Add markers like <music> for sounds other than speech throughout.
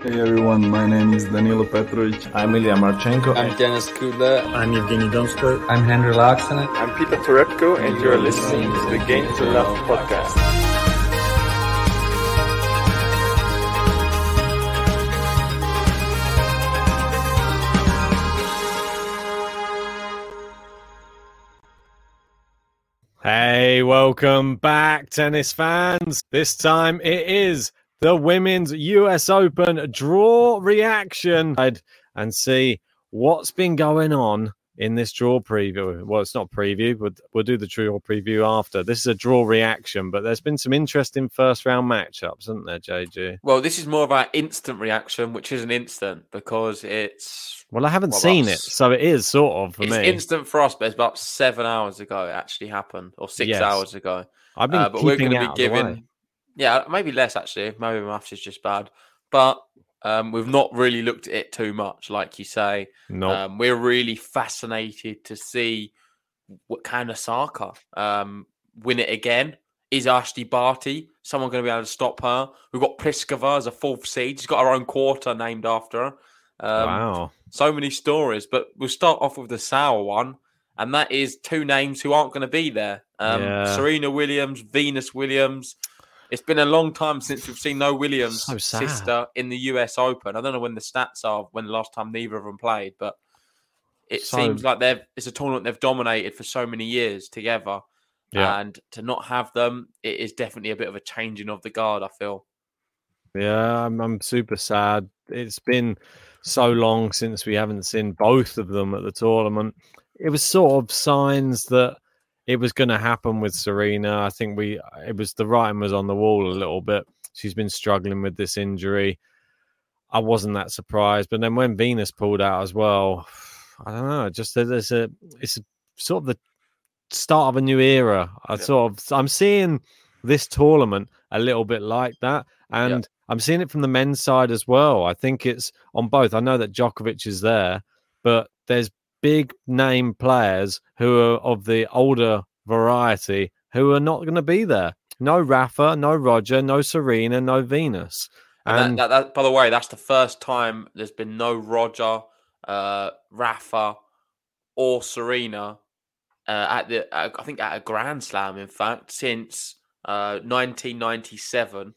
Hey everyone, my name is Danilo Petrovic. I'm Ilya Marchenko. I'm Denis Kudla. I'm Evgeny Donskoy. I'm Henry Laaksonen. I'm Peter Torebko, and you're listening to the Game to Love podcast. Hey, welcome back, tennis fans. This time it is the Women's US Open draw reaction and see what's been going on in this draw preview. Well, it's not preview, but we'll do the draw preview after. This is a draw reaction, but there's been some interesting first round matchups, hasn't there, JG? Well, this is more of our instant reaction, which isn't instant because it's. Well, I haven't well, seen it, so it is sort of for me. it's me. instant for us, but it's about seven hours ago it actually happened, or six Yes. hours ago. I've been Uh, but we're keeping going to out be of the way. giving, yeah, maybe less actually. Maybe maths is just bad, but um, we've not really looked at it too much, like you say. Nope. Um, we're really fascinated to see what can Osaka um, win it again. Is Ashley Barty someone going to be able to stop her? We've got Pliskova as a fourth seed. She's got her own quarter named after her. Um, wow. So many stories, but we'll start off with the sour one, and that is two names who aren't going to be there. Um, Yeah. Serena Williams, Venus Williams. It's been a long time since we've seen no Williams So sister in the US Open. I don't know when the stats are when the last time neither of them played, but it So- seems like they've it's a tournament they've dominated for so many years together. Yeah. And to not have them, it is definitely a bit of a changing of the guard, I feel. Yeah, I'm, I'm super sad. It's been so long since we haven't seen both of them at the tournament. It was sort of signs that it was going to happen with Serena. I think we it was the writing was on the wall a little bit. She's been struggling with this injury. I wasn't that surprised, but then when Venus pulled out as well, <sighs> I don't know. Just there's a it's a, sort of the start of a new era. I sort of I'm seeing this tournament a little bit like that, and I'm seeing it from the men's side as well. I think it's on both. I know that Djokovic is there, but there's big name players who are of the older variety who are not going to be there. No Rafa, no Roger, no Serena, no Venus. And, And that, that, that, by the way, that's the first time there's been no Roger, uh, Rafa, or Serena uh, at the uh, I think at a Grand Slam. In fact, since uh, 1997,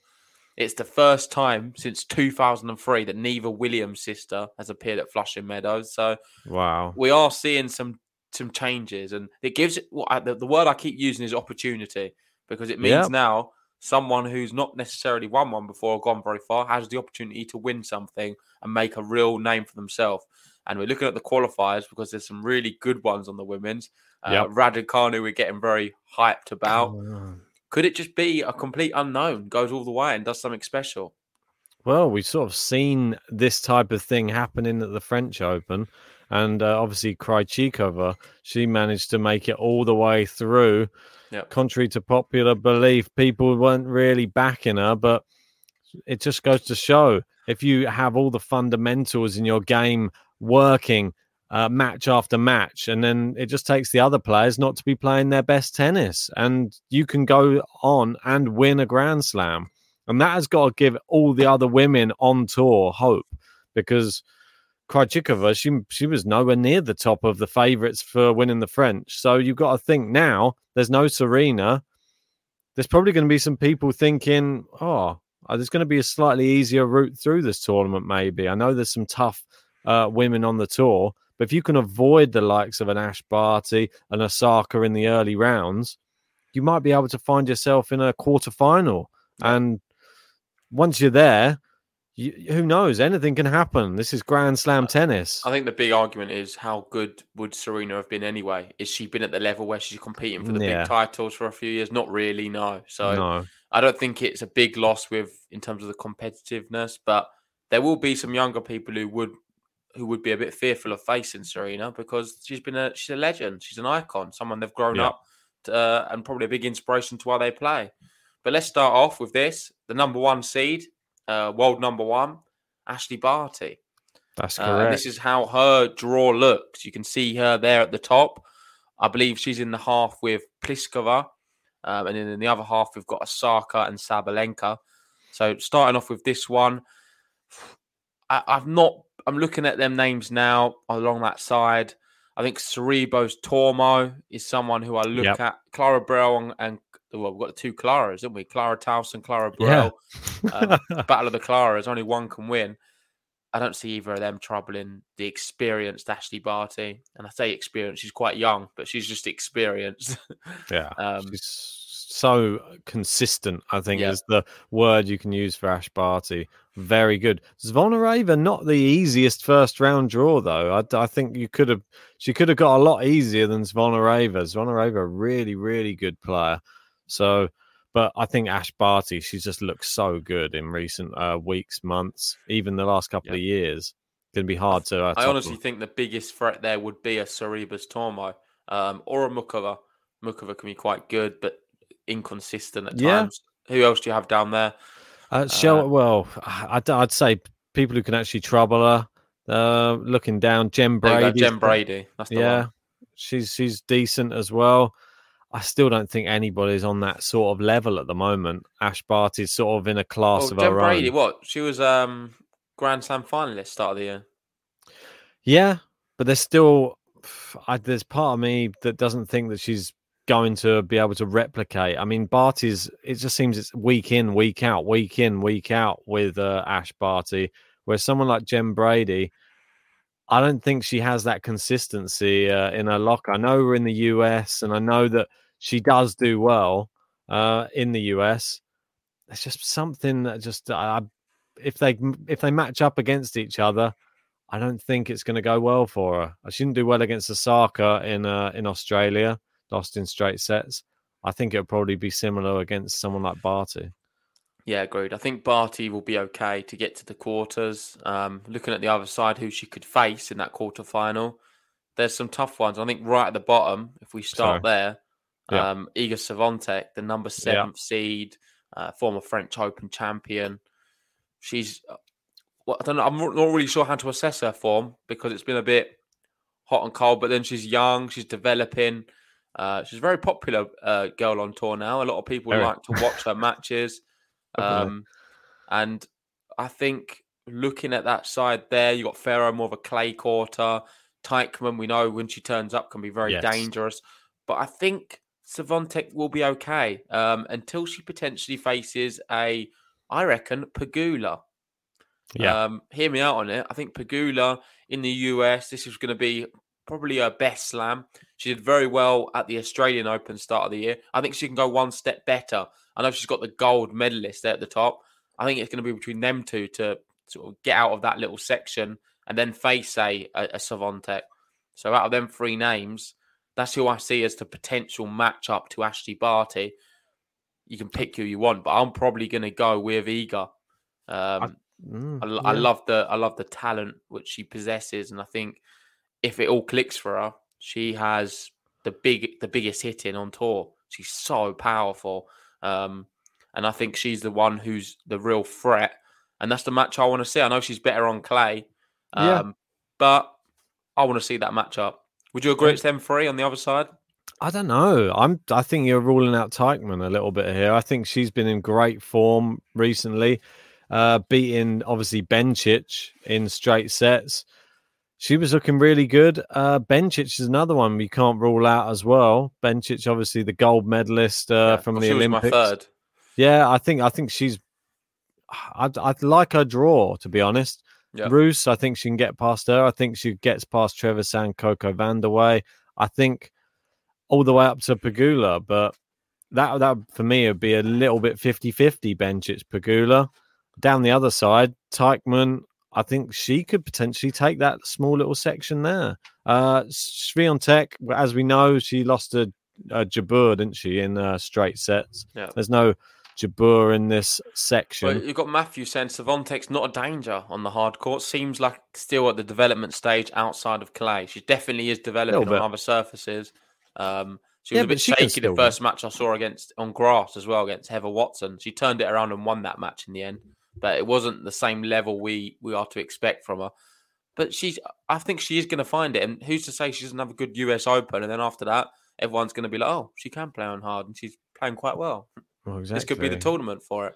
it's the first time since 2003 that neither Williams sister has appeared at Flushing Meadows. So wow, we are seeing some some changes, and it gives the, the word I keep using is opportunity because it means Yep. now someone who's not necessarily won one before or gone very far has the opportunity to win something and make a real name for themselves. And we're looking at the qualifiers because there's some really good ones on the women's. Uh, Yep. Raducanu, we're getting very hyped about. Could it just be a complete unknown, goes all the way and does something special? Well, we've sort of seen this type of thing happening at the French Open. And uh, obviously, Krejcikova, she managed to make it all the way through. Yep. Contrary to popular belief, people weren't really backing her, but it just goes to show if you have all the fundamentals in your game working uh, match after match, and then it just takes the other players not to be playing their best tennis, and you can go on and win a Grand Slam. And that has got to give all the other women on tour hope because Krejcikova, she she was nowhere near the top of the favourites for winning the French. So you've got to think now there's no Serena. there's probably going to be some people thinking, oh, uh, there's going to be a slightly easier route through this tournament. Maybe I know there's some tough uh, women on the tour, but if you can avoid the likes of an Ash Barty and Osaka in the early rounds, you might be able to find yourself in a quarter final. And once you're there, you, who knows? Anything can happen. This is Grand Slam tennis. I think the big argument is how good would Serena have been anyway? Is she been at the level where she's competing for the Yeah. big titles for a few years? Not really, no. So no, I don't think it's a big loss with in terms of the competitiveness, but there will be some younger people who would who would be a bit fearful of facing Serena because she's been a she's a legend, she's an icon, someone they've grown Yeah. up to, uh, and probably a big inspiration to why they play. But let's start off with this: the number one seed, uh, world number one, Ashley Barty. that's Uh, and correct. this is how her draw looks. You can see her there at the top. I believe she's in the half with Pliskova. Um, and then in the other half, we've got Osaka and Sabalenka. So starting off with this one, I, I've not. I'm looking at them names now along that side. I think Sorribes Tormo is someone who I look Yep. at. Clara Burel and, and well, we've got the two Claras, haven't we? Clara Taus and Clara Yeah. Burel. <laughs> Um, Battle of the Claras, only one can win. I don't see either of them troubling the experienced Ashley Barty. And I say experienced, she's quite young, but she's just experienced. <laughs> yeah, um, she's so consistent. I think is the word you can use for Ash Barty. Very good. Zvonareva, not the easiest first round draw though. I, I think you could have she could have got a lot easier than Zvonareva. Zvonareva, really really good player. So, but I think Ash Barty, she's just looked so good in recent uh, weeks, months, even the last couple of years. Going to be hard to. Uh, I honestly them. think the biggest threat there would be a Sorribes Tormo um, or a Muchova. Muchova can be quite good, but inconsistent at Yeah. times. Who else do you have down there? Uh, Shell, Uh, well, I'd, I'd say people who can actually trouble her. Uh, looking down, Jen There you go, Brady. Jen Brady. That's the yeah, one. she's she's decent as well. I still don't think anybody's on that sort of level at the moment. Ash Barty's sort of in a class Oh, of Jen her Brady, own. what? She was um Grand Slam finalist start of the year. Yeah, but there's still I, there's part of me that doesn't think that she's going to be able to replicate. I mean, Barty's it just seems it's week in, week out, week in, week out with uh, Ash Barty, where someone like Jen Brady, I don't think she has that consistency uh, in her lock. I know we're in the US, and I know that she does do well uh, in the US. It's just something that just I, if they if they match up against each other, I don't think it's going to go well for her. She didn't do well against Osaka in uh, in Australia, lost in straight sets. I think it'll probably be similar against someone like Barty. Yeah, agreed. I think Barty will be okay to get to the quarters. Um, looking at the other side, who she could face in that quarter final, there's some tough ones. I think right at the bottom, if we start there, Yeah. um, Iga Swiatek, the number seventh seed, uh, former French Open champion. She's, uh, well, I don't know. I'm not really sure how to assess her form because it's been a bit hot and cold. But then she's young, she's developing. Uh, she's a very popular uh, girl on tour now. A lot of people Very. like to watch her matches. <laughs> Um, and I think looking at that side there, you got Ferro more of a clay quarter. Teichmann, we know when she turns up, can be very Yes. dangerous. But I think Swiatek will be okay um, until she potentially faces a, I reckon, Pegula. Yeah, Um, hear me out on it. I think Pegula in the US, this is going to be probably her best slam. She did very well at the Australian Open start of the year. I think she can go one step better. I know she's got the gold medalist there at the top. I think it's going to be between them two to sort of get out of that little section and then face a, a, a Swiatek. So out of them three names, that's who I see as the potential matchup to Ashley Barty. You can pick who you want, but I'm probably going to go with Iga. Um, Mm, I, lo- I love the I love the talent which she possesses, and I think if it all clicks for her, she has the big the biggest hitting on tour. She's so powerful, um, and I think she's the one who's the real threat, and that's the match I want to see. I know she's better on clay, um, Yeah. but I want to see that matchup. Would you agree it's them three on the other side? I don't know. I'm. I think you're ruling out Teichmann a little bit here. I think she's been in great form recently, uh, beating obviously Bencic in straight sets. She was looking really good. Uh, Bencic is another one we can't rule out as well. Bencic, obviously the gold medalist uh, Yeah, from the Olympics. my third. Yeah, I think I think she's. I'd, I'd like her draw to be honest. Yeah. Roos, I think she can get past her. I think she gets past Trevisan Coco Vandeweghe. I think all the way up to Pegula, but that that for me would be a little bit 50-50 bench. It's Pegula. Down the other side, Teichmann, I think she could potentially take that small little section there. Uh as we know, she lost to uh, Jabeur, didn't she, in uh, straight sets. Yeah. There's no Jabeur in this section. Well, you've got Matthew saying Swiatek's not a danger on the hard court. Seems like still at the development stage outside of clay. She definitely is developing on other surfaces. Um, she was Yeah, a bit shaky the win. first match I saw against on grass as well against Heather Watson. She turned it around and won that match in the end, but it wasn't the same level we we are to expect from her. But she's, I think she is going to find it. And who's to say she doesn't have a good US Open? And then after that, everyone's going to be like, oh, she can play on hard, and she's playing quite well. Well, This could be the tournament for it.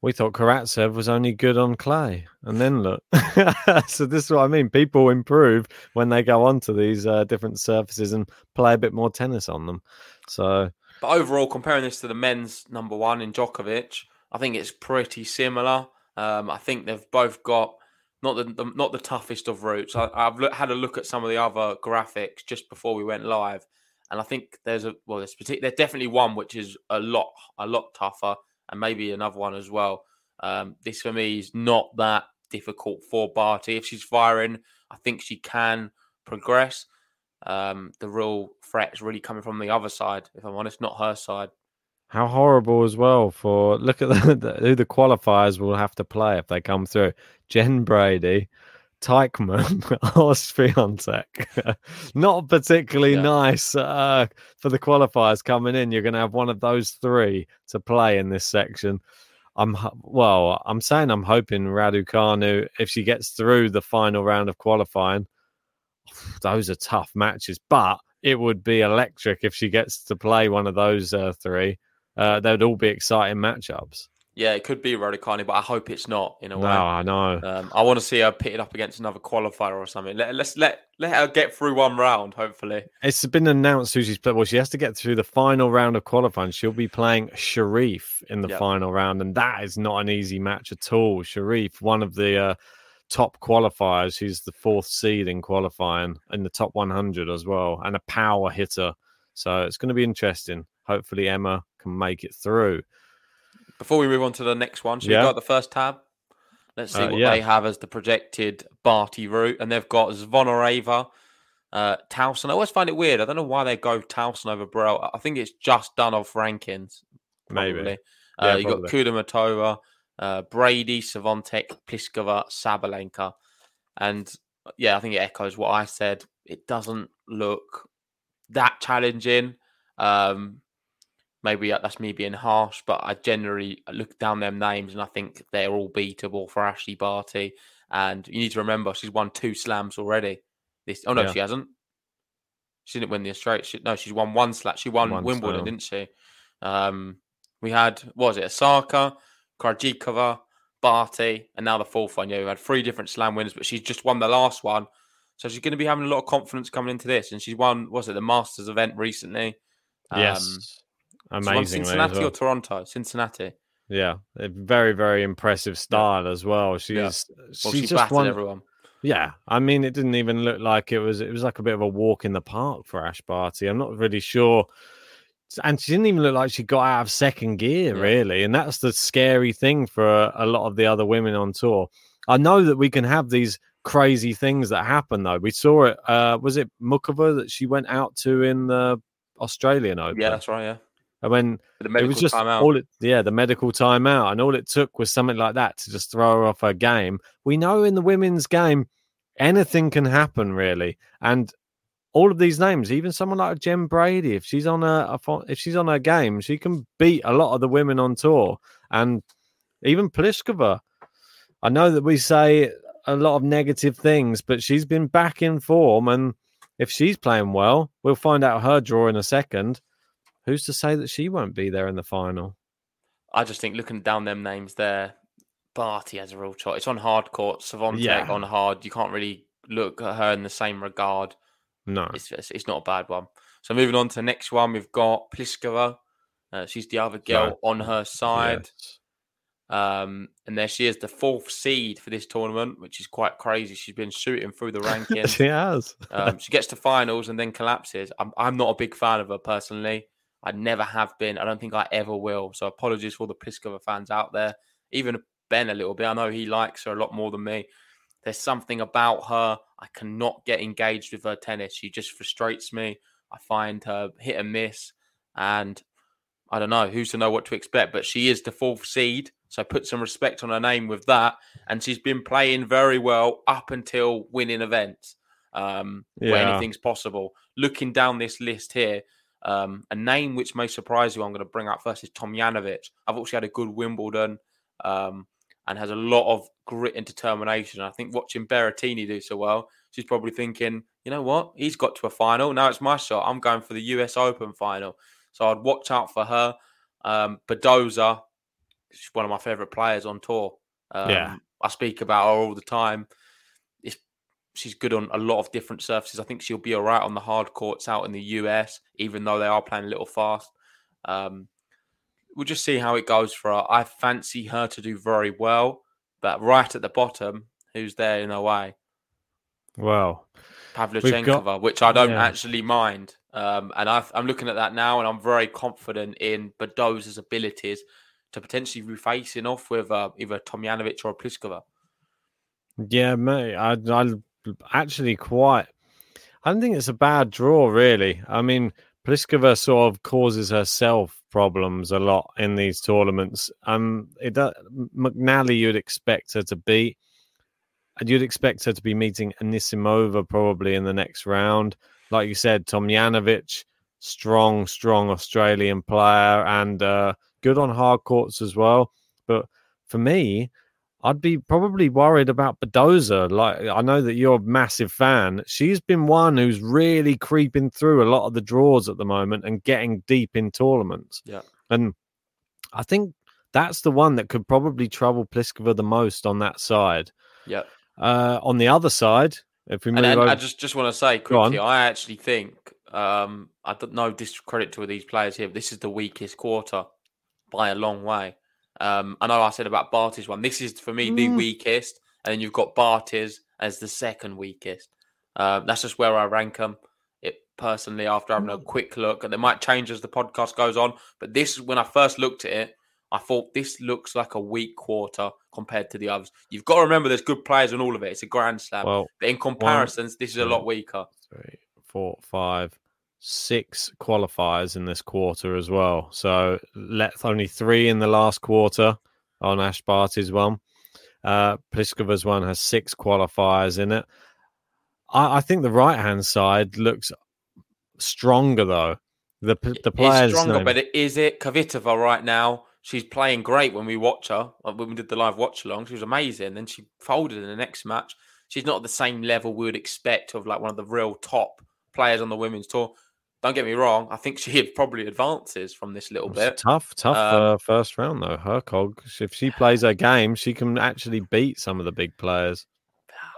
we thought Karatsev was only good on clay, and then look. <laughs> so this is what I mean. People improve when they go onto these uh, different surfaces and play a bit more tennis on them. So But overall, comparing this to the men's number one in Djokovic, I think it's pretty similar. Um, I think they've both got not the, the not the toughest of routes. I, I've look, had a look at some of the other graphics just before we went live, and I think there's a well, there's, there's definitely one which is a lot a lot tougher, and maybe another one as well. Um, this for me is not that difficult for Barty. If she's firing, I think she can progress. Um, the real threat is really coming from the other side, if I'm honest, not her side. How horrible as well for look at <laughs> the, the, who the qualifiers will have to play if they come through. Jen Brady, Teichmann, <laughs> or Swiatek. <laughs> Not particularly Yeah. nice uh, for the qualifiers coming in. You're going to have one of those three to play in this section. I'm well. I'm saying I'm hoping Raducanu, if she gets through the final round of qualifying, <sighs> those are tough matches. But it would be electric if she gets to play one of those uh, three. Uh, they'd all be exciting matchups. Yeah, it could be Raducanu, but I hope it's not in a No, way. I know. Um, I want to see her pitted up against another qualifier or something. Let, let's let let her get through one round, hopefully. It's been announced who she's playing. Well, she has to get through the final round of qualifying. She'll be playing Sharif in the Yep. final round, and that is not an easy match at all. Sharif, one of the uh, top qualifiers, he's the fourth seed in qualifying in the top 100 as well, and a power hitter. So it's going to be interesting. Hopefully, Emma can make it through. Before we move on to the next one, should Yeah. we go at the first tab? Let's see Uh, what yeah. they have as the projected Barty route. And they've got Zvonareva, uh, Tauson. I always find it weird. I don't know why they go Tauson over Burel. I think it's just done off rankings. Maybe. Probably. Yeah, Uh, you got. Kudermetova, uh, Brady, Swiatek, Pliskova, Sabalenka. And yeah, I think it echoes what I said. It doesn't look that challenging. Um, maybe that's me being harsh, but I generally look down them names and I think they're all beatable for Ashley Barty. And you need to remember she's won two slams already. This oh no, Yeah. she hasn't. She didn't win the Australia. She, no, she's won one slam. She won One Wimbledon, slam. didn't she? Um, we had was it Osaka, Krejcikova, Barty, and now the fourth one. Yeah, we had three different slam winners, but she's just won the last one. So she's going to be having a lot of confidence coming into this. And she's won, was it the Masters event recently? yes. Um, won Amazingly. Cincinnati well. or Toronto? Cincinnati. Yeah, a very, very impressive style as well. She's Yeah. she's Well, she just one. everyone. Yeah, I mean, it didn't even look like it was. It was like a bit of a walk in the park for Ash Barty. I'm not really sure, and she didn't even look like she got out of second gear, Yeah. really. And that's the scary thing for a, a lot of the other women on tour. I know that we can have these crazy things that happen, though. We saw it. Uh, was it Muchova that she went out to in the Australian Open? Yeah, that's right. Yeah. And when The it was just timeout. all it yeah the medical timeout and all it took was something like that to just throw her off her game. We know in the women's game anything can happen really. And all of these names even someone like jen brady if she's on a, a if she's on her game she can beat a lot of the women on tour. And even pliskova i know that we say a lot of negative things but she's been back in form and if she's playing well we'll find out her draw in a second who's to say that she won't be there in the final? I just think looking down them names there, Barty has a real choice. It's on hard court, Swiatek Yeah. on hard. You can't really look at her in the same regard. No. It's it's, it's not a bad one. So moving on to the next one, we've got Pliskova. Uh, she's the other girl Right. on her side. Yes. Um, and there she is, the fourth seed for this tournament, which is quite crazy. She's been shooting through the <laughs> rankings. she has. um, she gets to finals and then collapses. I'm, I'm not a big fan of her personally. I never have been. I don't think I ever will. So apologies for the Pliskova fans out there. Even Ben a little bit. I know he likes her a lot more than me. There's something about her. I cannot get engaged with her tennis. She just frustrates me. I find her hit and miss. And I don't know who's to know what to expect, but she is the fourth seed. So put some respect on her name with that. And she's been playing very well up until winning events um, where anything's possible. Looking down this list here, um, a name which may surprise you, I'm going to bring up first is Tomljanovic. I've also had a good Wimbledon um, and has a lot of grit and determination. I think watching Berrettini do so well, she's probably thinking, you know what? He's got to a final. Now it's my shot. I'm going for the US Open final. So I'd watch out for her. Um, Badosa, she's one of my favorite players on tour. Um, Yeah. I speak about her all the time. She's good on a lot of different surfaces. I think she'll be all right on the hard courts out in the US, even though they are playing a little fast. Um, we'll just see how it goes for her. I fancy her to do very well, but right at the bottom, who's there in a way? Well, Pavlyuchenkova, which I don't yeah. actually mind. Um, and i I'm looking at that now, and I'm very confident in Badosa's abilities to potentially be facing off with uh, either Tomljanovic or Pliskova. yeah, mate. I, I actually quite. I don't think it's a bad draw, really. I mean, Pliskova sort of causes herself problems a lot in these tournaments. Um, it does, McNally you'd expect her to beat, and you'd expect her to be meeting Anisimova probably in the next round. Like you said, Tomljanovic, strong, strong Australian player, and uh, good on hard courts as well. But for me, I'd be probably worried about Badosa. Like I know that you're a massive fan. She's been one who's really creeping through a lot of the draws at the moment and getting deep in tournaments. Yeah. And I think that's the one that could probably trouble Pliskova the most on that side. Yeah. Uh, on the other side, if we move And, and over, I just just want to say quickly, I actually think um, I don't know discredit to these players here, but this is the weakest quarter by a long way. Um, I know I said about Barty's one. This is for me the Mm. weakest, and then you've got Barty's as the second weakest. Um, that's just where I rank them. It personally, after having a Mm. quick look, and it might change as the podcast goes on. But this, when I first looked at it, I thought this looks like a weak quarter compared to the others. You've got to remember there's good players in all of it. It's a grand slam. well, But in comparisons, this is a lot weaker. three, four, five, six qualifiers in this quarter as well. So let only three in the last quarter on Ash Barty's one. Uh, Pliskova's one has six qualifiers in it. I, I think the right hand side looks stronger though. The the players stronger, name- but it, is it Kvitova right now? She's playing great when we watch her. When we did the live watch along, she was amazing. Then she folded in the next match. She's not at the same level we would expect of like one of the real top players on the women's tour. Don't get me wrong. I think <laughs> she probably advances from this little bit. tough, tough Um, uh, first round though. Her cog, if she plays her game, she can actually beat some of the big players.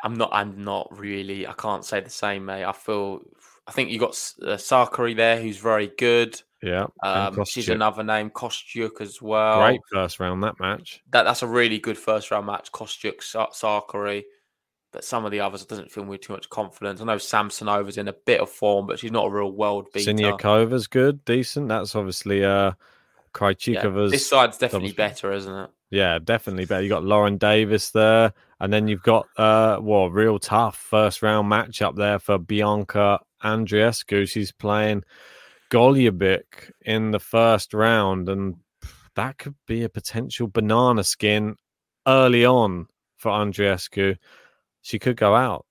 I'm not. I'm not really. I can't say the same, mate. I feel. I think you got uh, Sakkari there, who's very good. Yeah, Um, she's another name. Kostyuk as well. great first round that match. that that's a really good first round match. Kostyuk, Sa- Sakkari, but some of the others doesn't feel me with too much confidence. I know Samsonova's in a bit of form, but she's not a real world beater. Sinyakova's good, decent. That's obviously uh Yeah, This side's definitely double- better, isn't it? Yeah, definitely better. You got Lauren Davis there, and then you've got uh well, real tough first round match up there for Bianca Andreescu. She's playing Golubic in the first round, and that could be a potential banana skin early on for Andreescu. She could go out.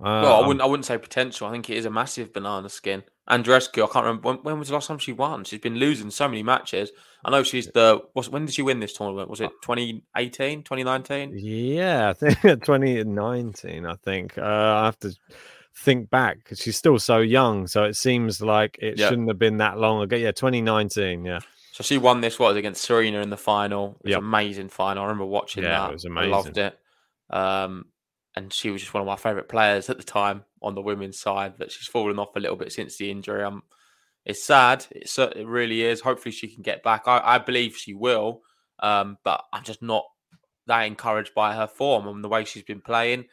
Uh, well, I wouldn't. I wouldn't say potential. I think it is a massive banana skin. Andreescu, I can't remember when, when was the last time she won. She's been losing so many matches. I know she's the. When did she win this tournament? Was it 2018, 2019? Yeah, I think <laughs> 2019. I think uh, I have to think back because she's still so young. So it seems like it Yeah. shouldn't have been that long ago. Yeah, 2019. Yeah, So she won this. What was against Serena in the final? It was Yep. an amazing final. I remember watching Yeah, it that. was I loved it. Um, and she was just one of my favourite players at the time on the women's side. That she's fallen off a little bit since the injury. Um, it's sad. It's, it really is. Hopefully, she can get back. I, I believe she will, um, but I'm just not that encouraged by her form and the way she's been playing.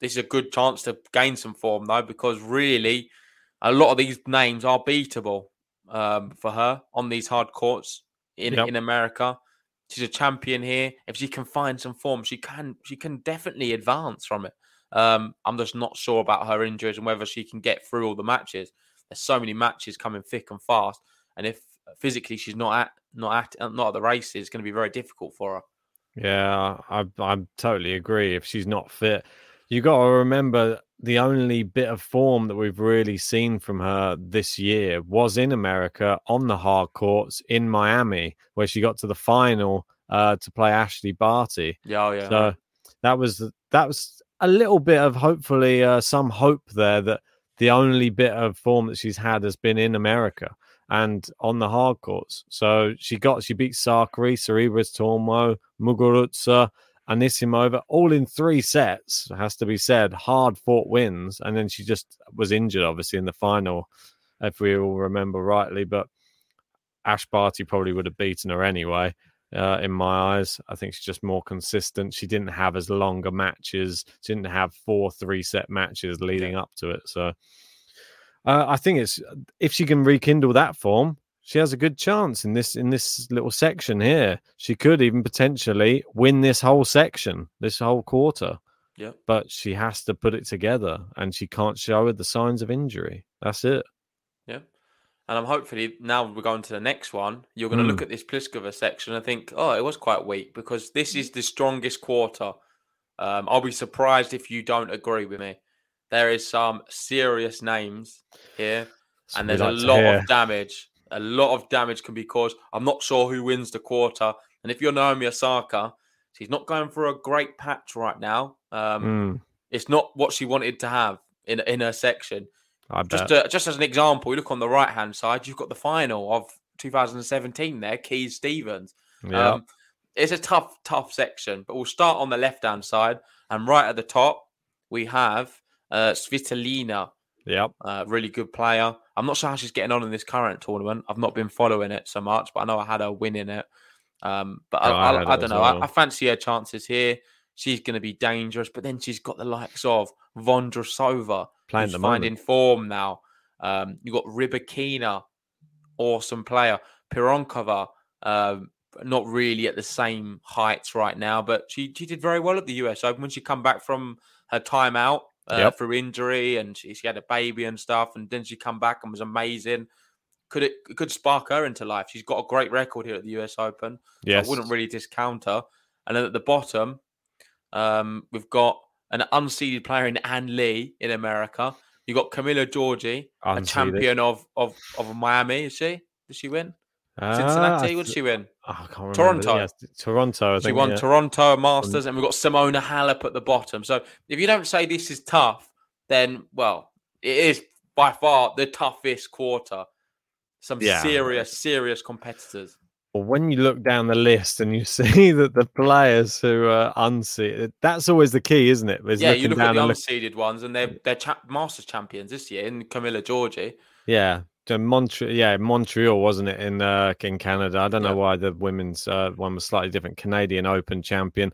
This is a good chance to gain some form though, because really, a lot of these names are beatable um, for her on these hard courts in Yep. in America. She's a champion here. If she can find some form, she can she can definitely advance from it. Um, I'm just not sure about her injuries and whether she can get through all the matches. There's so many matches coming thick and fast, and if physically she's not at not at not at the races, it's going to be very difficult for her. Yeah, I I totally agree. If she's not fit, you got to remember the only bit of form that we've really seen from her this year was in America on the hard courts in Miami, where she got to the final uh, to play Ashley Barty. Yeah, oh, yeah. So that was that was a little bit of hopefully uh, some hope there that the only bit of form that she's had has been in America and on the hard courts. So she got she beat Sakkari, Sorribes Tormo, Muguruza, Anisimova, all in three sets, has to be said, hard fought wins. And then she just was injured, obviously, in the final, if we all remember rightly. But Ash Barty probably would have beaten her anyway uh, in my eyes. I think she's just more consistent. She didn't have as longer matches. She didn't have four three set matches leading up to it. So uh, I think it's if she can rekindle that form, she has a good chance in this in this little section here. She could even potentially win this whole section, this whole quarter. Yeah. But she has to put it together, and she can't show the signs of injury. That's it. Yeah. And I'm hopefully now we're going to the next one. You're going to Mm. look at this Pliskova section and think, oh, it was quite weak because this is the strongest quarter. Um, I'll be surprised if you don't agree with me. There is some serious names here, That's and there's a like lot hear. of damage. A lot of damage can be caused. I'm not sure who wins the quarter. And if you're Naomi Osaka, she's not going for a great patch right now. Um, Mm, It's not what she wanted to have in in her section. Just uh, just as an example, you look on the right hand side, you've got the final of 2017 there, Keys Stephens. yeah. Um, it's a tough, tough section, but we'll start on the left hand side. And right at the top, we have uh, Svitolina, yep. uh, really good player. I'm not sure how she's getting on in this current tournament. I've not been following it so much, but I know I had her win in it. Um, but Yeah, I, I I, I don't know. well. I, fancy her chances here. She's going to be dangerous, but then she's got the likes of Vondrousova, Playing who's the moment. finding form now. Um, you got Rybakina, awesome player. Pironkova, um, not really at the same heights right now, but she, she did very well at the US Open when she come back from her timeout uh, Yep. through injury and she, she had a baby and stuff, and then she come back and was amazing. Could it it could spark her into life? She's got a great record here at the US Open. Yes. I wouldn't really discount her. And then at the bottom, um, we've got an unseeded player in Ann Li in America. You got Camila Giorgi, a champion of, of of Miami. Is she? Did she win? Ah, Cincinnati? I What did she win? oh, I can't remember. Toronto. Yes, Toronto. I She think, won yeah. Toronto Masters, and we've got Simona Halep at the bottom. So if you don't say this is tough, then well, it is by far the toughest quarter. Some Yeah. serious, serious competitors. Well, when you look down the list and you <laughs> see that the players who are unseeded, that's always the key, isn't it? Is yeah, you look at the and look- unseeded ones, and they're they're cha- Masters champions this year in Camila Giorgi. Yeah, Montreal. Yeah, Montreal wasn't it in uh, in Canada? I don't know Yeah. why the women's uh, one was slightly different. Canadian Open champion.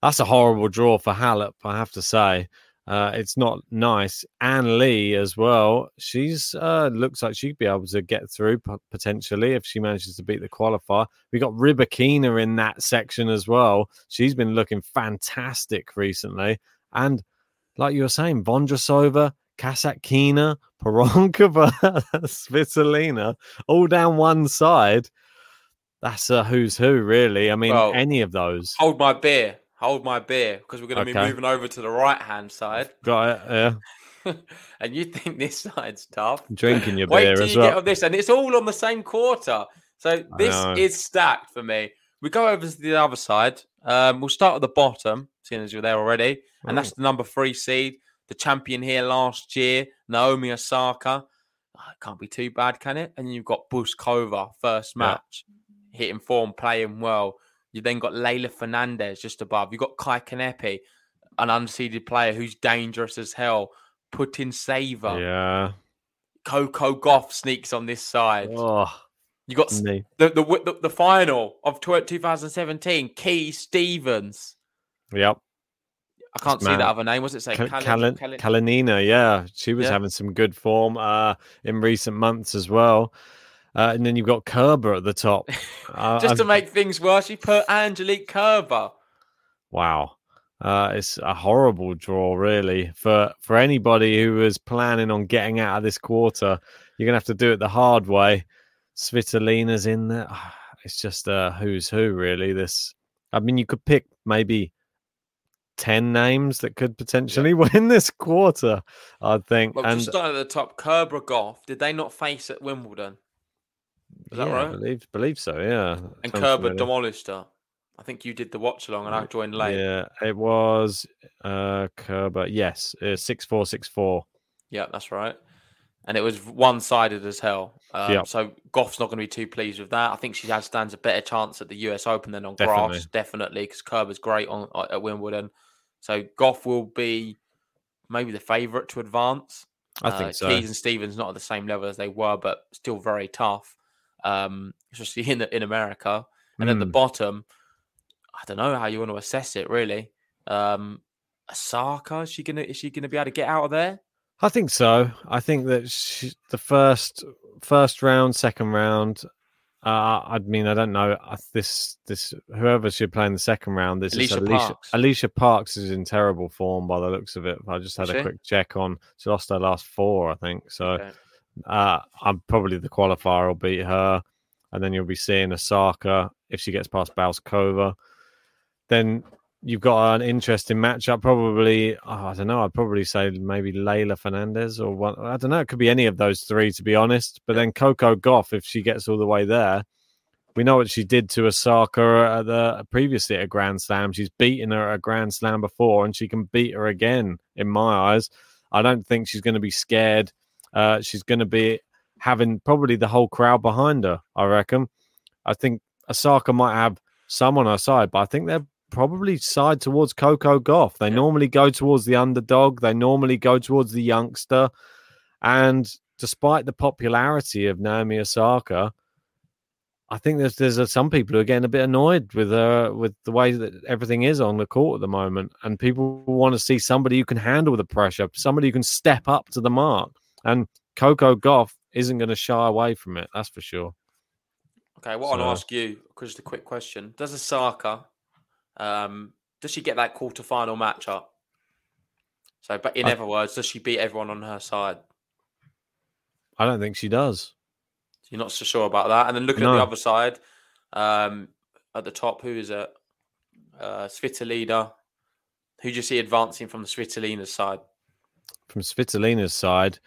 That's a horrible draw for Halep, I have to say. Uh, it's not nice. Ann Li as well. She's uh, looks like she'd be able to get through p- potentially if she manages to beat the qualifier. We got Rybakina in that section as well. She's been looking fantastic recently, and like you were saying, Vondrousova, Kasatkina, Pironkova, <laughs> Svitolina, all down one side. That's a who's who, really. I mean, Well, any of those. Hold my beer. Hold my beer because we're going to be moving over to the right hand side. <laughs> Got it? Yeah. <laughs> and you think this side's tough? Drinking your beer. Wait beer till as you well. get on this, and it's all on the same quarter. So this is stacked for me. We go over to the other side. Um, we'll start at the bottom, seeing as you're there already, and that's the number three seed, the champion here last year, Naomi Osaka. Ah, it can't be too bad, can it? And you've got Bouzkova, first Yeah. match, hitting form, playing well. You then got Leylah Fernandez just above. You've got Kai Kanepi, an unseeded player who's dangerous as hell. Putintseva. Yeah. Coco Gauff sneaks on this side. Oh, You got the the the, the final of 2017. Key Stephens. Yep. I can't see that other name. Was it say? Kalin- Kalin- Kalinina, yeah, she was Yeah. having some good form uh, in recent months as well. Uh, and then you've got Kerber at the top. <laughs> Uh, Just to make things worse, you put Angelique Kerber. wow, uh, it's a horrible draw, really, for for anybody who was planning on getting out of this quarter. You're gonna have to do it the hard way. Svitolina's in there. <sighs> It's just a who's who, really. This, I mean, you could pick maybe. 10 names that could potentially <laughs> win this quarter, I think. Well, and just starting at the top, Kerber Gauff. Did they not face at Wimbledon? Is that yeah, right? believe believe so. Yeah, And Sounds Kerber familiar. demolished her. I think you did the watch along, and I joined late. Yeah, it was uh Kerber. Yes, uh, six four six four. Yeah, that's right. And it was one sided as hell. Um, Yeah. So Gauff's not going to be too pleased with that. I think she has stands a better chance at the US Open than on Definitely. grass, definitely, because Kerber's great on uh, at Wimbledon. So Gauff will be maybe the favourite to advance. I Uh, think so. Keys and Stephens not at the same level as they were, but still very tough, um, especially <laughs> in in America. And at the Mm. bottom, I don't know how you want to assess it really. Um, Osaka, is she gonna is she gonna be able to get out of there? I think so. I think that she, the first first round, second round. Uh, I mean, I don't know. I, this this whoever should play in the second round. This Alycia is Alycia Parks. Alycia Parks is in terrible form by the looks of it. I just had Is a she? quick check on. She lost her last four, I think. So Okay. uh, I'm probably the qualifier will beat her, and then you'll be seeing Osaka if she gets past Bouzkova. Then you've got an interesting matchup. Probably, oh, I don't know. I'd probably say maybe Leylah Fernandez or one. I don't know. It could be any of those three, to be honest. But then Coco Gauff, if she gets all the way there, we know what she did to Osaka at the previously at a Grand Slam. She's beaten her at a Grand Slam before, and she can beat her again. In my eyes, I don't think she's going to be scared. Uh, she's going to be having probably the whole crowd behind her. I reckon. I think Osaka might have some on her side, but I think they're probably side towards Coco Gauff. They Yeah. normally go towards the underdog. They normally go towards the youngster. And despite the popularity of Naomi Osaka, I think there's there's uh, some people who are getting a bit annoyed with uh with the way that everything is on the court at the moment, and people want to see somebody who can handle the pressure, somebody who can step up to the mark. And Coco Gauff isn't going to shy away from it. That's for sure. Okay, what I want to So- ask you, just a quick question: Does Osaka, um, does she get that quarterfinal matchup? So, but in I- other words, does she beat everyone on her side? I don't think she does. You're not so sure about that. And then looking at the other side, um, at the top, who is it? Uh, Svitolina. Who do you see advancing from the Svitolina side? From Svitolina's side,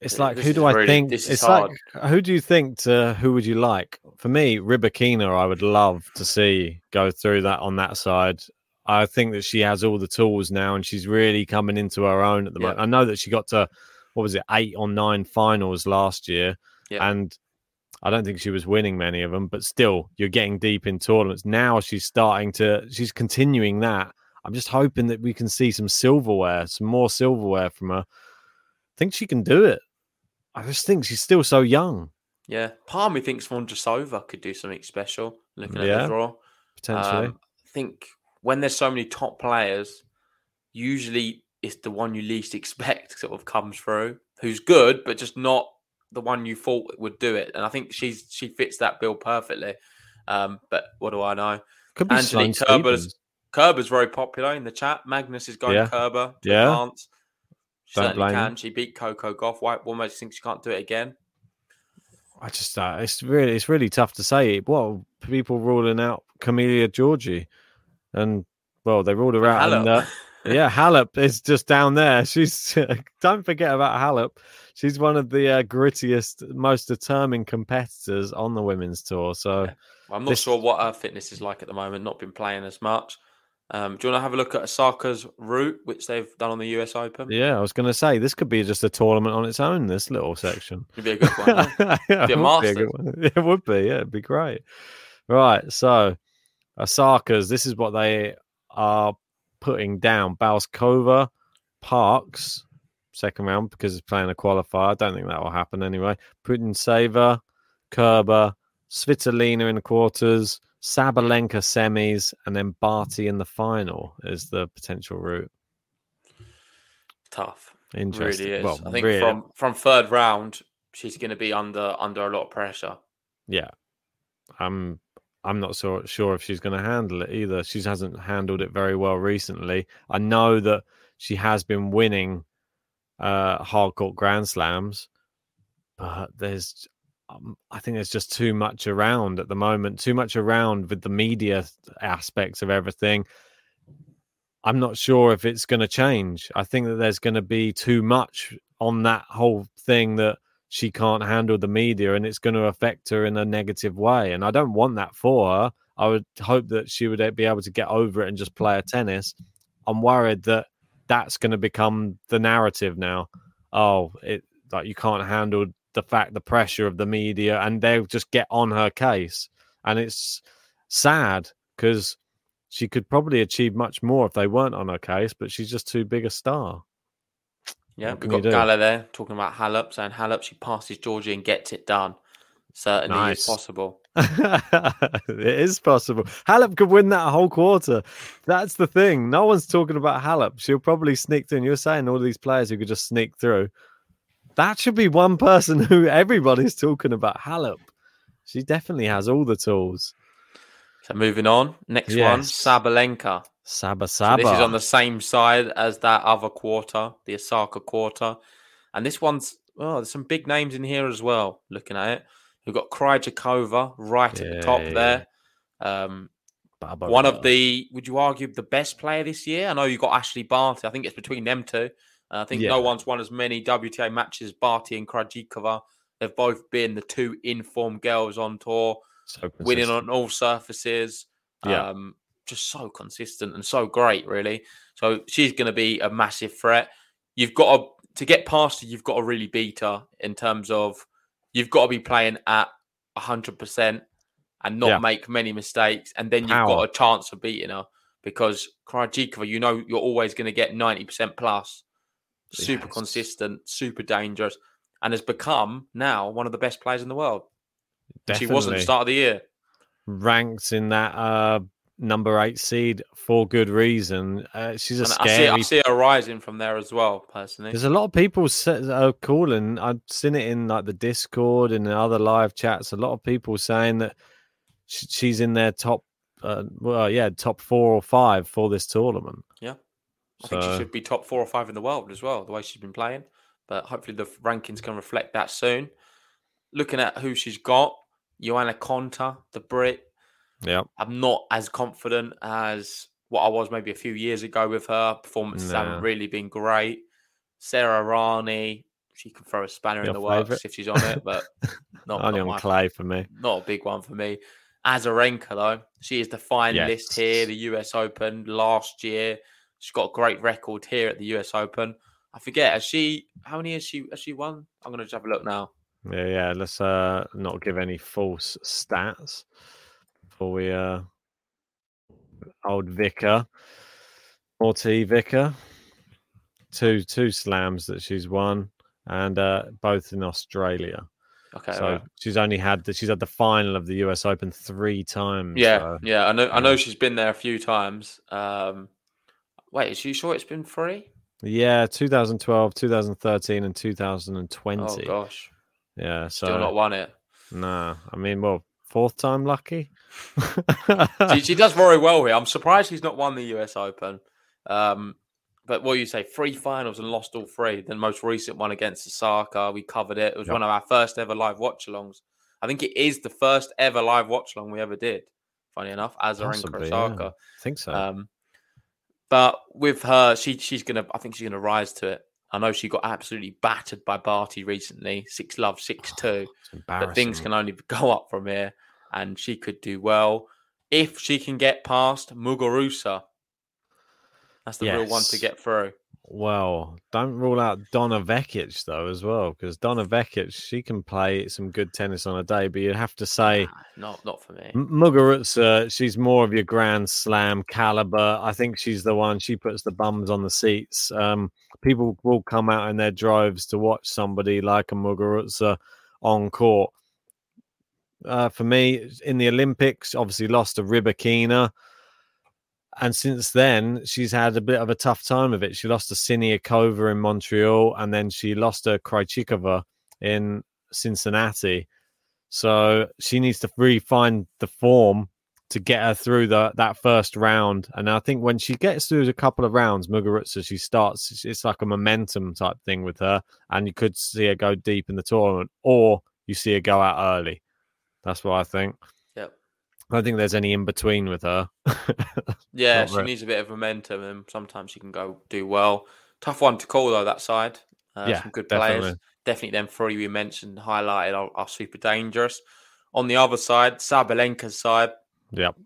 it's like this who do I really- think? It's hard. like who do you think to who would you like? For me, Rybakina, I would love to see go through that on that side. I think that she has all the tools now, and she's really coming into her own at the Yeah. moment. I know that she got to what was it, eight or nine finals last year, Yeah. and I don't think she was winning many of them. But still, you're getting deep in tournaments now. She's starting to, she's continuing that. I'm just hoping that we can see some silverware, some more silverware from her. I think she can do it. I just think she's still so young, Yeah, part of me thinks Vondrousova could do something special. Looking at Yeah, the draw, potentially. Um, I think when there's so many top players, usually it's the one you least <laughs> expect sort of comes through, who's good, but just not the one you thought would do it. And I think she's she fits that bill perfectly. Um, but what do I know? Could be Sloane Kerber's. Kerber's very popular in the chat. Magnus is going Yeah. Kerber to Yeah. advance. She Don't certainly blame can. him. She beat Coco Gauff. Why almost thinks she can't do it again. I just, uh, it's really, it's really tough to say. Well, people ruling out Camila Giorgi, and well, they ruled her out. And, uh, yeah, Halep is just down there. She's <laughs> don't forget about Halep. She's one of the uh, grittiest, most determined competitors on the women's tour. So Yeah. I'm not This- sure what her fitness is like at the moment. Not been playing as much. Um, do you want to have a look at Osaka's route, which they've done on the US Open? yeah, I was going to say this could be just a tournament on its own. This little section. It'd be a good one. yeah. <laughs> Yeah, Be a it would be a good one. <laughs> It would be. Yeah, it'd be great. Right. So, Osaka's. This is what they are putting down Bouzkova, Parks, second round because it's playing a qualifier. I don't think that will happen anyway. Putintseva, Kerber, Svitolina in the quarters, Sabalenka semis, and then Barty in the final is the potential route. Tough. Interesting. Really is. Well, I think really- from from third round, she's going to be under under a lot of pressure. yeah, I'm. I'm not so sure if she's going to handle it either. She hasn't handled it very well recently. I know that she has been winning uh hard court grand slams, but there's um, I think there's just too much around at the moment. Too much around with the media aspects of everything. I'm not sure if it's going to change. I think that there's going to be too much on that whole thing that she can't handle the media and it's going to affect her in a negative way. And I don't want that for her. I would hope that she would be able to get over it and just play a tennis. I'm worried that that's going to become the narrative now. Oh, it like you can't handle the fact, the pressure of the media, and they'll just get on her case. And it's sad because she could probably achieve much more if they weren't on her case, but she's just too big a star. Yeah, we've got? Gala there talking about Halep, saying Halep she passes Giorgi and gets it done. Certainly Nice. is possible. <laughs> it is possible. Halep could win that whole quarter. That's the thing. No one's talking about Halep. She'll probably sneak through. And you're saying all these players who could just sneak through. That should be one person who everybody's talking about. Halep. She definitely has all the tools. So moving on, next one, Sabalenka. Saba So Saba. this is on the same side as that other quarter, the Osaka quarter. And this one's, oh, there's some big names in here as well, looking at it. We've got Krejcikova right at the top Yeah. there. Um, one of the, would you argue, the best player this year? I know you got Ashley Barty. I think it's between them two. I think no one's won as many WTA matches Barty and Krejcikova. They've both been the two informed girls on tour So winning on all surfaces. Yeah. Um, just so consistent and so great, really. So she's going to be a massive threat. You've got to to get past her. You've got to really beat her in terms of you've got to be playing at hundred percent and not Yeah. make many mistakes, and then you've Power. got a chance of beating her because Krejcikova, you know, you're always going to get ninety percent plus. Super Yes. consistent, super dangerous, and has become now one of the best players in the world. She wasn't at the start of the year. ranked in that uh, number eight seed for good reason. Uh, she's a And I see, I see her rising from there as well, personally. There's a lot of people are calling. I've seen it in like the Discord and other live chats. A lot of people saying that she's in their top, uh, well, yeah, top four or five for this tournament. I think she should be top four or five in the world as well, the way she's been playing. But hopefully the rankings can reflect that soon. Looking at who she's got, Johanna Konta, the Brit. Yeah, I'm not as confident as what I was maybe a few years ago with her. Performances No. haven't really been great. Sara Errani, she can throw a spanner Your in the works if she's on it, but <laughs> not, only not on clay for me. not a big one for me. Azarenka, though, she is the finalist here, the US Open last year. She's got a great record here at the US Open. I forget, has she, how many has she, has she won? I'm going to just have a look now. Yeah, yeah. Let's uh not give any false stats before we uh old Vicar, Morty Vicar, two two slams that she's won, and uh both in Australia. Okay. so right. she's only had the, she's had the final of the US Open three times. yeah, so- yeah, I know, I know she's been there a few times. Um, wait, is you sure it's been three? yeah. 2012, 2013, and 2020. Oh, gosh. yeah, so Still not won it. nah. I mean, well, fourth time lucky. <laughs> she, she does very well here. I'm surprised she's not won the US Open. Um, but what you say, three finals and lost all three. The most recent one against Osaka, we covered it. It was Yep. one of our first ever live watch alongs. I think it is the first ever live watch along we ever did. Funny enough, Azarenka Possibly, yeah. Osaka. I think so. Um, but with her, she she's gonna. I think she's gonna rise to it. I know she got absolutely battered by Barty recently, six love, six oh, two It's but things can only <laughs> go up from here, and she could do well if she can get past Muguruza. That's the real one to get through. Well, don't rule out Donna Vekic though as well, because Donna Vekic she can play some good tennis on a day, but you'd have to say not not for me. Muguruza, she's more of your Grand Slam caliber. I think she's the one. She puts the bums on the seats. Um, people will come out in their droves to watch somebody like a Muguruza on court. Uh, for me, in the Olympics, obviously lost to Rybakina. And since then, she's had a bit of a tough time of it. She lost to Siniakova in Montreal, and then she lost to Krejcikova in Cincinnati. So she needs to really find the form to get her through the, that first round. And I think when she gets through a couple of rounds, Muguruza, she starts, it's like a momentum type thing with her. And you could see her go deep in the tournament, or you see her go out early. That's what I think. I don't think there's any in between with her. <laughs> Yeah, Not she needs a bit of momentum, and sometimes she can go do well. Tough one to call though. That side, uh, Yeah, some good definitely. players. Definitely, them three we mentioned highlighted are, are super dangerous. On the other side, Sabalenka's side, Yep.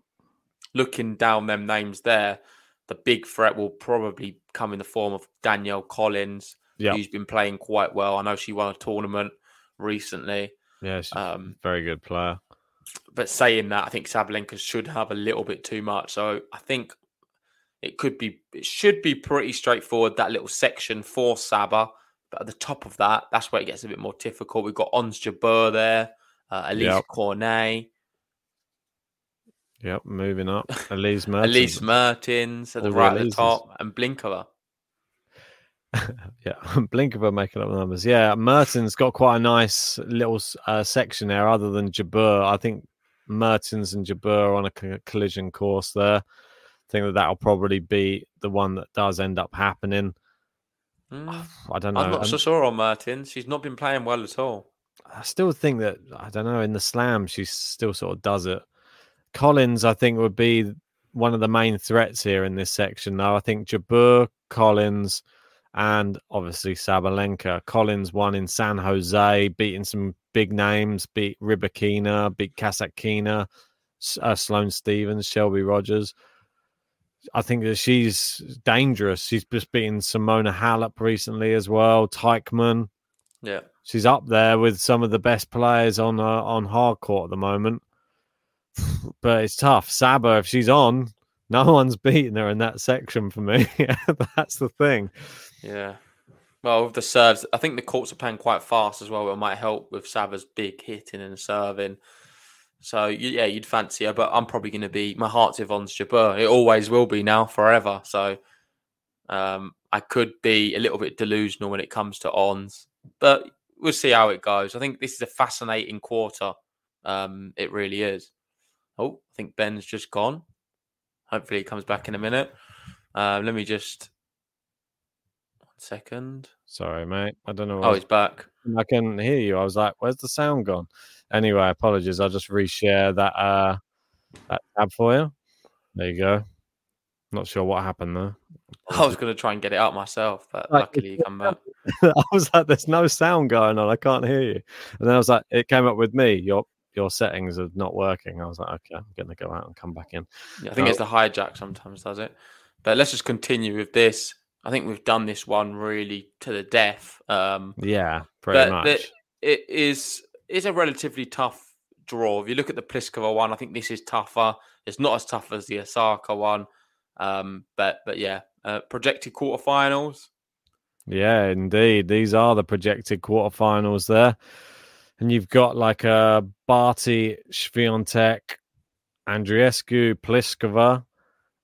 looking down them names there, the big threat will probably come in the form of Danielle Collins, Yep. who's been playing quite well. I know she won a tournament recently. Yeah, Um, very good player. But saying that, I think Sabalenka should have a little bit too much. So I think it could be, it should be pretty straightforward. That little section for Saba, but at the top of that, that's where it gets a bit more difficult. We've got Ons Jabeur there, uh, Alizé Yep. Cornet, Yep. Moving up. <laughs> Elise Mertens. Elise Mertens at the All the right at the top, and Blinkova. <laughs> Yeah, blink of her making up the numbers. Yeah, Mertens got quite a nice little uh, section there, other than Jabeur. I think Mertens and Jabeur are on a collision course there. I think that that'll probably be the one that does end up happening. Mm. <sighs> I don't know. I'm not so sure on Mertens. She's not been playing well at all. I still think that I don't know in the slam she still sort of does it. Collins, I think, would be one of the main threats here in this section. Though I think Jabeur, Collins, and obviously Sabalenka. Collins won in San Jose, beating some big names, beat Rybakina, beat Kasatkina, uh, Sloane Stephens, Shelby Rogers. I think that she's dangerous. She's just beaten Simona Halep recently as well, Teichmann Yeah. she's up there with some of the best players on uh, on hard court at the moment. <sighs> But it's tough. Saba, if she's on, no one's <laughs> beating her in that section for me. <laughs> That's the thing. Yeah. Well, with the serves, I think the courts are playing quite fast as well. It might help with Sava's big hitting and serving. So yeah, you'd fancy her, but I'm probably going to be my heart's Ons Jabeur. It always will be now, forever. So um, I could be a little bit delusional when it comes to Ons, but we'll see how it goes. I think this is a fascinating quarter. Um, it really is. Oh, I think Ben's just gone. Hopefully, he comes back in a minute. Um, let me just second. Sorry, mate. I don't know. Oh, he's back. I can hear you. I was like, "Where's the sound gone?" Anyway, apologies. I'll just reshare that uh that tab for you. There you go. Not sure what happened there. <laughs> I was going to try and get it out myself, but Right, luckily you come back. <laughs> I was like, "There's no sound going on. I can't hear you." And then I was like, "It came up with me. Your your settings are not working." I was like, "Okay, I'm going to go out and come back in." Yeah, I think it's the hijack sometimes does it. But let's just continue with this. I think we've done this one really to the death. Um, Yeah, pretty much. the- it is it's a relatively tough draw. If you look at the Pliskova one, I think this is tougher. It's not as tough as the Osaka one, um, but but yeah, uh, projected quarterfinals. Yeah, indeed. These are the projected quarterfinals there. And you've got like a Barty, Swiatek, Andreescu, Pliskova,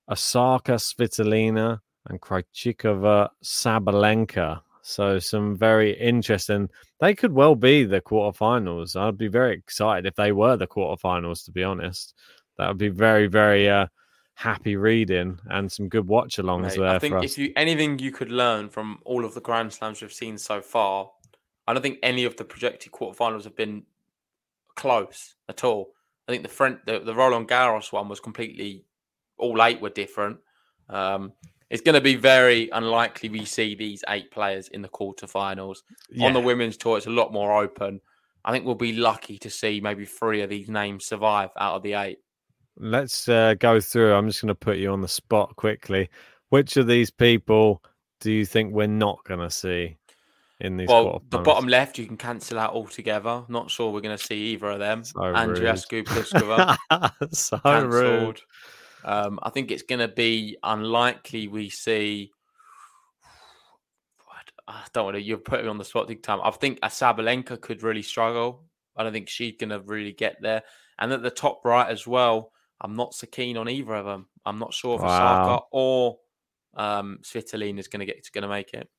Osaka, Svitolina, and Krejcikova Sabalenka. So some very interesting. They could well be the quarterfinals. I'd be very excited if they were the quarterfinals, to be honest. That would be very, very uh, happy reading and some good watch alongs there I think if you anything you could learn from all of the Grand Slams we've seen so far, I don't think any of the projected quarterfinals have been close at all. I think the front the, the Roland Garros one was completely all eight were different. Um, it's going to be very unlikely we see these eight players in the quarterfinals. On the women's tour, it's a lot more open. I think we'll be lucky to see maybe three of these names survive out of the eight. Let's uh, go through. I'm just going to put you on the spot quickly. Which of these people do you think we're not going to see in these Well, the bottom left you can cancel out altogether. Not sure we're going to see either of them. So rude. Andreescu, Pliskova <laughs> so rude. Um, I think it's going to be unlikely we see. I don't want to. You're putting me on the spot big time. I think a Sabalenka could really struggle. I don't think she's going to really get there. And at the top right as well, I'm not so keen on either of them. I'm not sure if Osaka or um, Svitolina is going to get going to make it.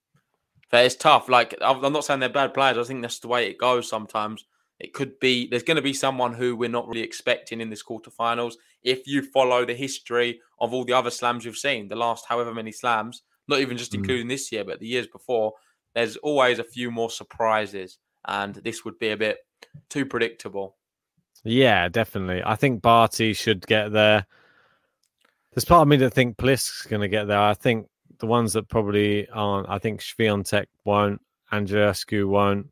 But it's tough. Like I'm not saying they're bad players. I think that's the way it goes. Sometimes it could be. There's going to be someone who we're not really expecting in this quarterfinals. If you follow the history of all the other slams you've seen, the last however many slams, not even just Mm. including this year, but the years before, there's always a few more surprises, and this would be a bit too predictable. Yeah, definitely. I think Barty should get there. There's part of me that think Plisk's going to get there. I think the ones that probably aren't. I think Swiatek won't. Andreescu won't.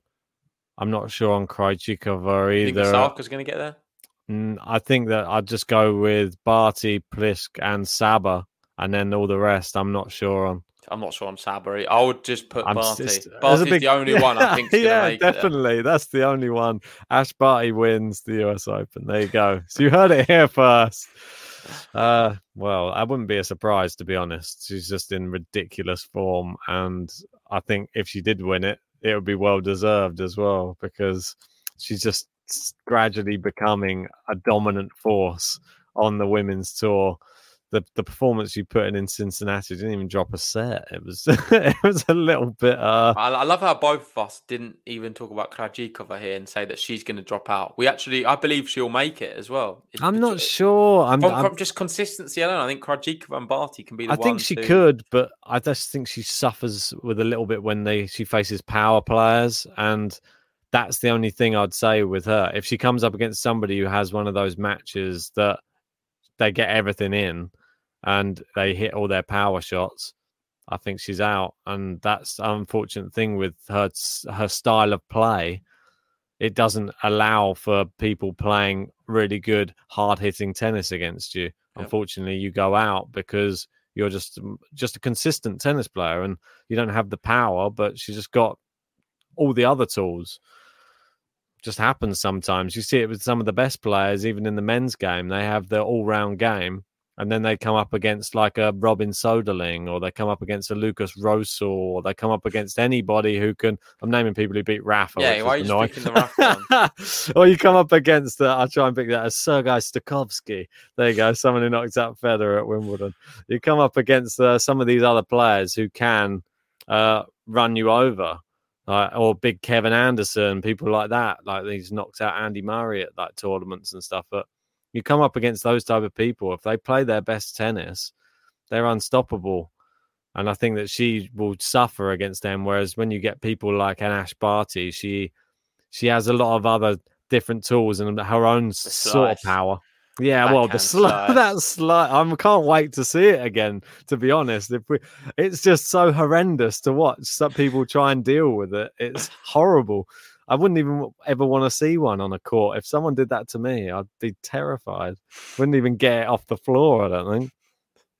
I'm not sure on Krejcikova You think either. Osaka's going to get there? Mm, I think that I'd just go with Barty, Plisk, and Saba, and then all the rest. I'm not sure on. I'm not sure on Sabri. I would just put I'm Barty. just- Barty's big- the only <laughs> one I think. yeah, definitely. That's the only one. Ash Barty wins the US Open. There you go. So you heard it here first. Uh, well, I wouldn't be a surprise to be honest. She's just in ridiculous form, and I think if she did win it, it would be well deserved as well because she's just gradually becoming a dominant force on the women's tour. The, the performance you put in in Cincinnati didn't even drop a set. It was <laughs> it was a little bit uh I, I love how both of us didn't even talk about Krejcikova here and say that she's going to drop out. We actually, I believe she'll make it as well. I'm not sure. I'm, From, I'm- from just consistency alone, I think Krejcikova and Barty can be the I think she who- could, but I just think she suffers with a little bit when they she faces power players, and that's the only thing I'd say with her. If she comes up against somebody who has one of those matches that they get everything in and they hit all their power shots, I think she's out, and that's the unfortunate thing with her her style of play. It doesn't allow for people playing really good, hard hitting tennis against you. Unfortunately, you go out because you're just mm, just a consistent tennis player and you don't have the power, but she's just got all the other tools. Just happens sometimes. You see it with some of the best players, even in the men's game. They have their all round game, and then they come up against like a Robin Soderling, or they come up against a Lukas Rosol, or they come up against anybody who can. I'm naming people who beat Rafa. Yeah, why are you picking the Rafa <laughs> or you come up against, uh, I'll try and pick that as Sergei Stakhovsky. There you go, <laughs> someone who knocked out Federer at Wimbledon. You come up against uh, some of these other players who can uh, run you over, uh, or big Kevin Anderson, people like that. Like he's knocked out Andy Murray at like tournaments and stuff. But you come up against those type of people, if they play their best tennis, they're unstoppable. And I think that she will suffer against them. Whereas when you get people like an Ash Barty, she she has a lot of other different tools and her own sort of power. Yeah, well, the slice. <laughs> that slide. I can't wait to see it again. To be honest, if we, it's just so horrendous to watch. Some people try and deal with it. It's horrible. I wouldn't even ever want to see one on a court. If someone did that to me, I'd be terrified. Wouldn't even get it off the floor. I don't think.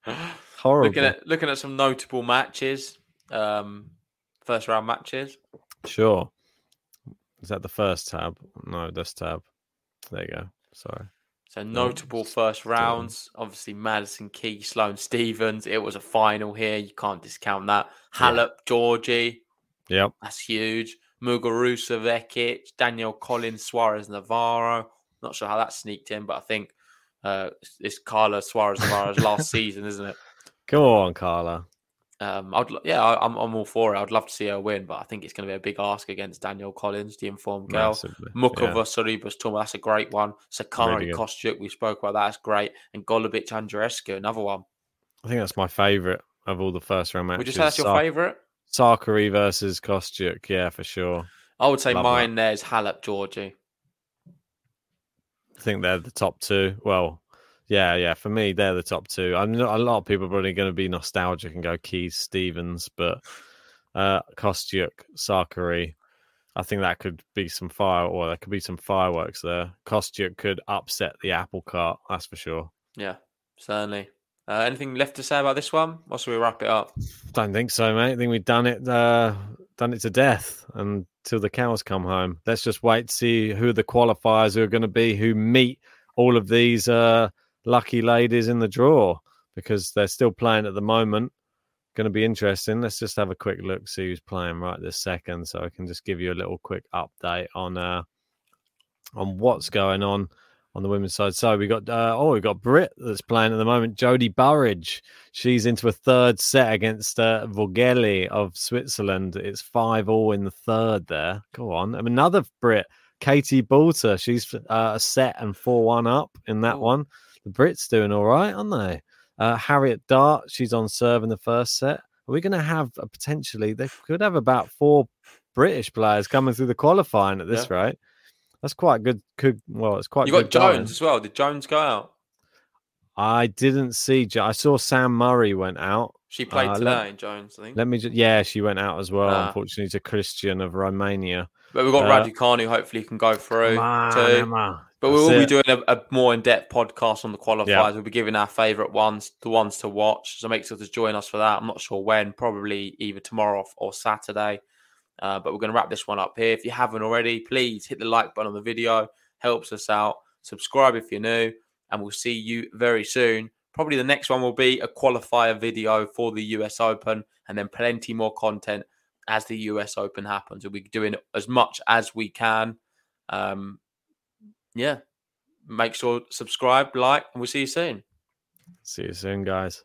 <sighs> Horrible. looking at looking at some notable matches, um, first round matches. Sure. Is that the first tab? No, this tab. There you go. Sorry. So notable first rounds. Obviously, Madison Key, Sloane Stephens. It was a final here. You can't discount that. Halep, Giorgi. Yep. That's huge. Muguruza, Vekic, Danielle Collins, Suarez, Navarro. Not sure how that sneaked in, but I think uh, it's Carla Suarez Navarro's last <laughs> season, isn't it? Go on, Carla. Um, I'd yeah, I, I'm I'm all for it. I'd love to see her win, but I think it's going to be a big ask against Danielle Collins, the informed girl. Massively. Muchova, yeah. Sorribes, Tormo, that's a great one. Sakkari, Really. Kostyuk, we spoke about that. That's great. And Golubic, Andreescu, another one. I think that's my favourite of all the first round matches. Would you say that's your favourite? Sakkari versus Kostyuk. Yeah, for sure. I would say Love mine there's Halep, Giorgi. I think they're the top two. Well, yeah, yeah. For me, they're the top two. I'm not, a lot of people are probably going to be nostalgic and go Keys Stephens, but uh Kostyuk, Sakkari. I think that could be some fire, or there could be some fireworks there. Kostyuk could upset the apple cart. That's for sure. Yeah, certainly. Uh, anything left to say about this one? Or should we wrap it up? Don't think so, mate. I think we've done it, uh, done it to death until the cows come home. Let's just wait to see who the qualifiers are going to be, who meet all of these uh, lucky ladies in the draw, because they're still playing at the moment. Going to be interesting. Let's just have a quick look, see who's playing right this second, so I can just give you a little quick update on uh, on what's going on on the women's side. So we got uh, oh we got Brit that's playing at the moment. Jodie Burrage, she's into a third set against uh, Vögele of Switzerland. It's five all in the third there. Go on, and another Brit, Katie Boulter. She's uh, a set and four one up in that one. The Brits doing all right, aren't they? Uh, Harriet Dart, she's on serve in the first set. Are we going to have a potentially? They could have about four British players coming through the qualifying at this Yeah. rate. That's quite good. Could well, it's quite. You got good going. Jones as well. Did Jones go out? I didn't see. Jo- I saw Sam Murray went out. She played Uh, let- today, Jones, I think. Let me just. Yeah, she went out as well. Ah. unfortunately, to Cristian of Romania. But we've got uh, Raducanu, who hopefully can go through on, too. But we will be doing a, a more in-depth podcast on the qualifiers. Yeah. We'll be giving our favourite ones, the ones to watch. So make sure to join us for that. I'm not sure when, probably either tomorrow or, or Saturday. Uh, but we're going to wrap this one up here. If you haven't already, please hit the like button on the video. Helps us out. Subscribe if you're new, and we'll see you very soon. Probably the next one will be a qualifier video for the US Open, and then plenty more content as the US Open happens. We'll be doing as much as we can. Um, yeah, make sure subscribe, like, and we'll see you soon. See you soon, guys.